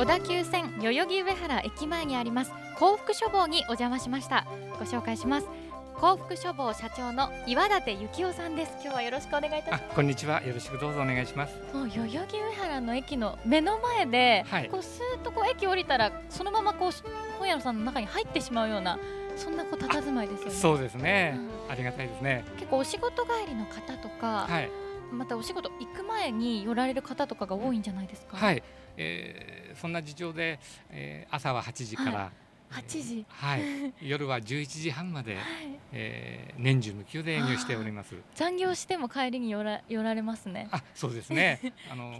小田急線代々木上原駅前にあります幸福書房にお邪魔しました。ご紹介します。幸福書房社長の岩立幸男さんです。今日はよろしくお願いいたします。こんにちは。よろしくどうぞお願いします。もう代々木上原の駅の目の前で、はい、こうスーッとこう駅降りたらそのままこう本屋さんの中に入ってしまうようなそんなこう佇まいですよね。そうですね、うん、ありがたいですね。結構お仕事帰りの方とか、はい、またお仕事行く前に寄られる方とかが多いんじゃないですか？はい、えー、そんな事情で、えー、朝は8時から、はい。8時、はい、夜は11時半まで、はい、えー、年中無休で営業しております。残業しても帰りに寄ら寄られますね。あそうですね。あの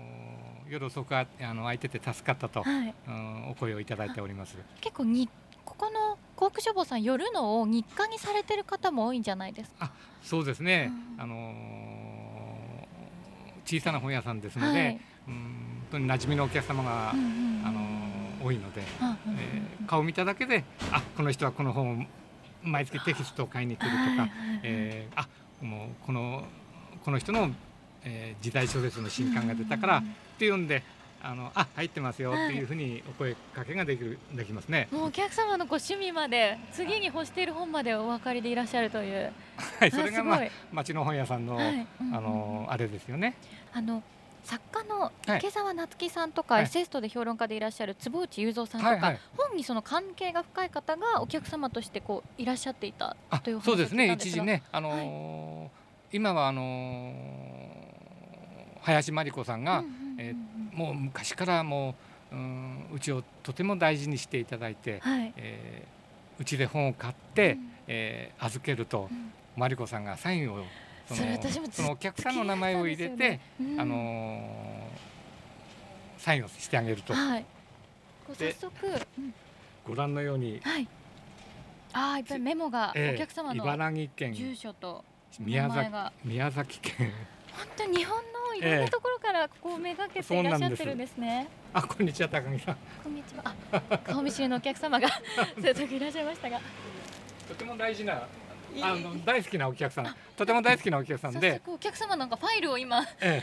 夜遅くあの空いてて助かったと、はい、うん、お声をいただいております。結構にここの航空書房さん寄るのを日課にされてる方も多いんじゃないですか？あそうですね、うん、あの小さな本屋さんですので、はい、うん本当に馴染みのお客様が、うんうん、あの多いので、えー、顔見ただけであこの人はこの本を毎月テキストを買いに来るとか、えー、あもうこのこの人の、えー、時代小説の新刊が出たからっていうんであのあ入ってますよっていうふうにお声かけができるできますね。もうお客様のご趣味まで次に欲している本までお分かりでいらっしゃるという。はいそれがまあ町の本屋さんの、はい、あのあれですよね。あの作家の池澤夏樹さんとか、はい、エッセイストで評論家でいらっしゃる坪内雄三さんとか、はいはい、本にその関係が深い方がお客様としてこういらっしゃっていたというそうですね。一時ね、あのーはい、今はあのー、林真理子さんが、えもう昔からもううんうちをとても大事にしていただいて、はい、えー、うちで本を買って、うん、えー、預けると、うん、真理子さんがサインをそのそのお客さんの名前を入れて、ねうん、あのー、サインをしてあげると。はい、早速、うん、ご覧のように、はい、ああいっぱいメモが、お客様の茨城県住所と宮崎宮崎県本当に日本のいろんなところからここをめがけていらっしゃってるんですね。えー、あこんにちは高木さん。こんにちは。あ顔見知りのお客様が そういう時いらっしゃいましたが。とても大事なあの大好きなお客さんとても大好きなお客さんでお客様なんかファイルを今、ええ、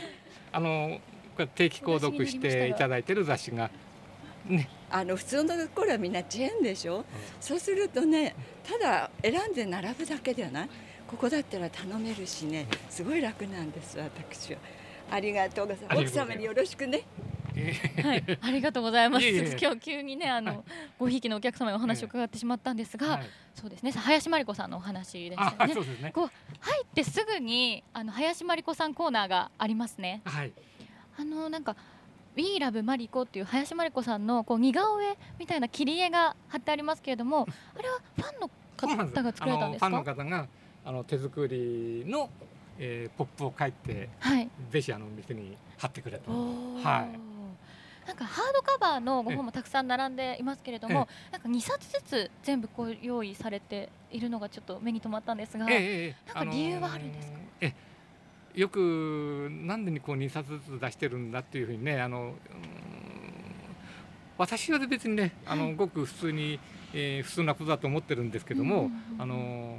あのこれ定期購読していただいてる雑誌がね。あの普通のところはみんなチェーンでしょ、うん、そうするとねただ選んで並ぶだけではない。ここだったら頼めるしね。すごい楽なんです私は。ありがとうございます。奥様によろしくねはい、ありがとうございます。今日急にねあの、はい、ごひいきのお客様にお話を伺ってしまったんですが、はい、そうですね林真理子さんのお話でしたね。ねこう入ってすぐにあの林真理子さんコーナーがありますね。はい、あのなんか。We Love マリコっていう林真理子さんのこう似顔絵みたいな切り絵が貼ってありますけれども、あれはファンの方が作られたんですか？ファンの方があの手作りの、えー、ポップを書いて、はい、ぜひあの店に貼ってくれと。はい。なんかハードカバーのご本もたくさん並んでいますけれども、なんか2冊ずつ全部こう用意されているのがちょっと目に留まったんですが、なんか理由はあるんですか、あのー、よくなんでにこう2冊ずつ出してるんだっていうふうにねあの私は別にねあの、ごく普通に、えー、普通なことだと思ってるんですけども、あの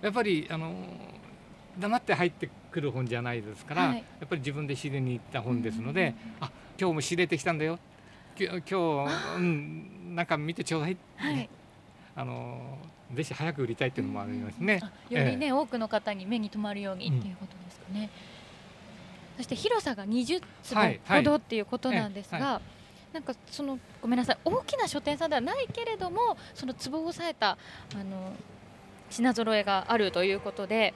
やっぱりあの黙って入ってくる本じゃないですから、はい、やっぱり自分で知りに行った本ですので、うん、あ今日も仕入れてきたんだよ。今日うん、なんか見てちょうだい、はい、あのぜひ早く売りたいっていうのもありますね。よりね、えー、多くの方に目に留まるようにっていうことですかね。そして広さが20坪ほどっていうことなんですが、はいはい、なんかそのごめんなさい大きな書店さんではないけれどもその壺を抑えたあの品揃えがあるということで。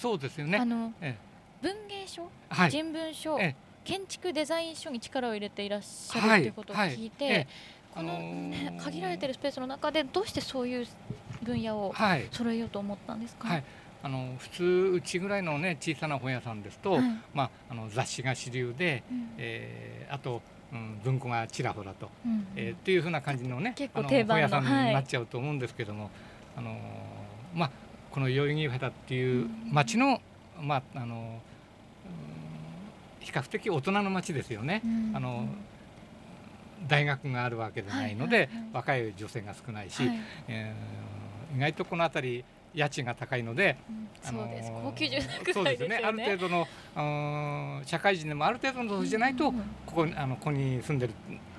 そうですよね。あの、ええ、文芸書、はい、人文書、ええ、建築デザイン書に力を入れていらっしゃるということを聞いて、はいはい、この、ね、限られているスペースの中でどうしてそういう分野を揃えようと思ったんですか？はい。あの普通うちぐらいのね小さな本屋さんですと、はい、まああの雑誌が主流で、うん、えー、あと、うん、文庫がちらほらと、うん、えー、っていうふうな感じのね結構定番の本屋さんになっちゃうと思うんですけども、はい、あのまあこの代々木上原っていう町の、まああの比較的大人の町ですよね。あの大学があるわけでないので、若い女性が少ないし、はい、えー、意外とこの辺り家賃が高いので、うん、そうです、高級住宅そうですね。ある程度の社会人でもある程度の年じゃないと、ここあのここに住んでる、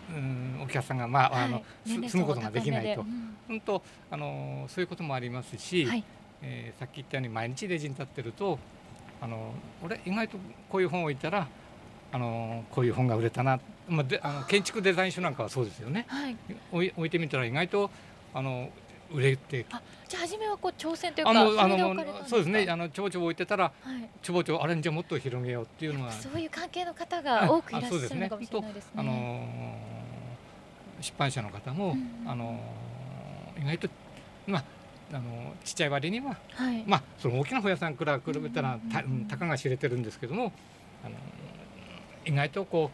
うん、お客さんが、まあ、はい、あの住むことができないと、うん、とあのそういうこともありますし、はい、えー、さっき言ったように毎日レジに立ってるとあの俺意外とこういう本を置いたらあのこういう本が売れたな、まあ、であの建築デザイン書なんかはそうですよね、はい、置いてみたら意外とあの売れて。あじゃあ初めはこう挑戦というかあのあのそうですね。あのちょぼちょぼ置いてたら、はい、ちょぼちょぼあれじゃもっと広げようっていうのは。そういう関係の方が多くいらっしゃるのかもしれないですね。すね。あの出版社の方も、うん、あの意外とまああのちっちゃい割には、はい、まあその大きな本屋さんから比べたら、たたかが知れてるんですけどもあの意外とこ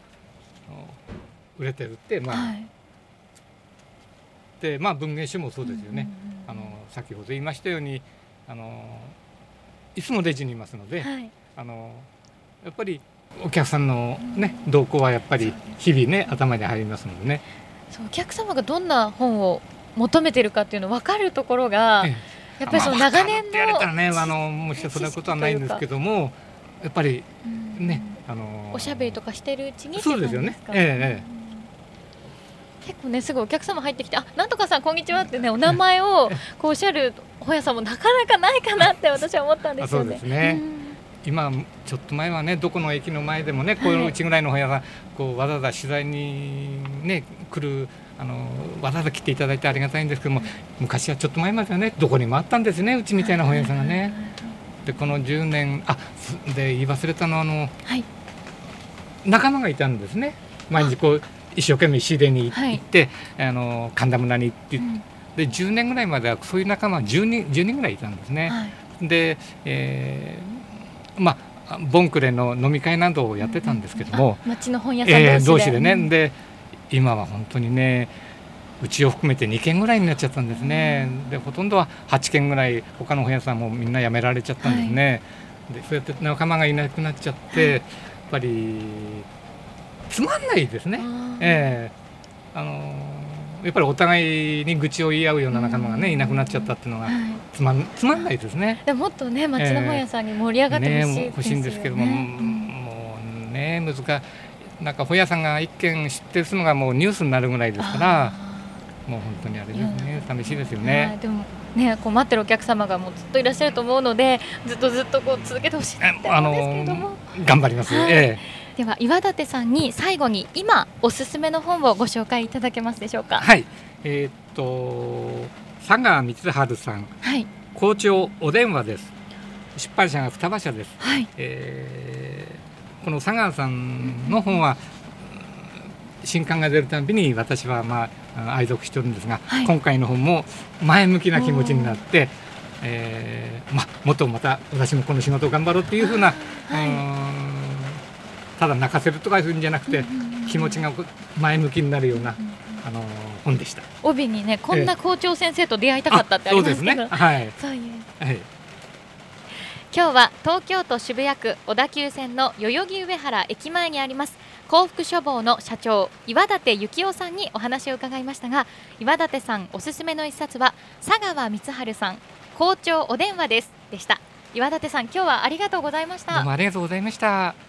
う売れてるってまあ、はい、でまあ文芸誌もそうですよね、あの先ほど言いましたようにあのいつもレジにいますので、はい、あのやっぱりお客さんのね、動向はやっぱり日々ね頭に入りますのでね。そうお客様がどんな本を求めてるかっていうの分かるところが、ええ、やっぱりその長年の、まあ、やれたらねあのもしそんなことはないんですけどもやっぱりね、あのおしゃべりとかしてるうちにそうですよね。ええ結構ねすぐお客様入ってきて「あなんとかさんこんにちは」ってねお名前をこうおっしゃる本屋さんもなかなかないかなって私は思ったんですよね。そうですね、今ちょっと前はねどこの駅の前でもねこういううちぐらいの本屋さん、こうわざわざ取材にね来るあのわざわざ来ていただいてありがたいんですけども昔はちょっと前まではねどこにもあったんですねうちみたいな本屋さんがね。でこの10年あで言い忘れたのはあの、はい、仲間がいたんですね。毎日こう一生懸命仕入れに行って、はい、あの神田村に行って、うん、で10年ぐらいまではそういう仲間10人 ,10 人ぐらいいたんですね。はい、で、えー、まあボンクレの飲み会などをやってたんですけども、うん、町の本屋さん同士で,、えー、同士でね、うん、で今は本当にねうちを含めて2軒ぐらいになっちゃったんですね、でほとんどは8軒ぐらい他の本屋さんもみんな辞められちゃったんですね、はい、でそうやって仲間がいなくなっちゃって、はい、やっぱりつまんないですね。えー、あのやっぱりお互いに愚痴を言い合うような仲間がねいなくなっちゃったっていうのがつまんつまんないですね。でもっとね町の本屋さんに盛り上がってほしい、ね欲しいんですけども、もうね難なんか本屋さんが一軒知ってるのがもうニュースになるぐらいですから。もう本当にあれですね、寂しいですよね。でもね、こう待ってるお客様がもうずっといらっしゃると思うので、ずっとずっとこう続けてほしいあの頑張ります。はい、ええでは岩立さんに最後に今おすすめの本をご紹介いただけますでしょうか。はい。えー、っと佐川光晴さん、はい、校長お電話です。出版社が双葉社です、はい。えー、この佐川さんの本は、新刊が出るたびに私はまあ愛読してるんですが、はい、今回の本も前向きな気持ちになって、えーまあ、もっとまた私もこの仕事を頑張ろうっていうふうな、はいただ泣かせるとかいうんじゃなくて、気持ちが前向きになるような、あの本でした。帯にねこんな校長先生と出会いたかったってありますけど、ね、はい、そういう、はい、今日は東京都渋谷区小田急線の代々木上原駅前にあります幸福書房の社長岩立幸雄さんにお話を伺いましたが岩立さんおすすめの一冊は佐川光晴さん校長お電話ですでした。岩立さん今日はありがとうございました。どうもありがとうございました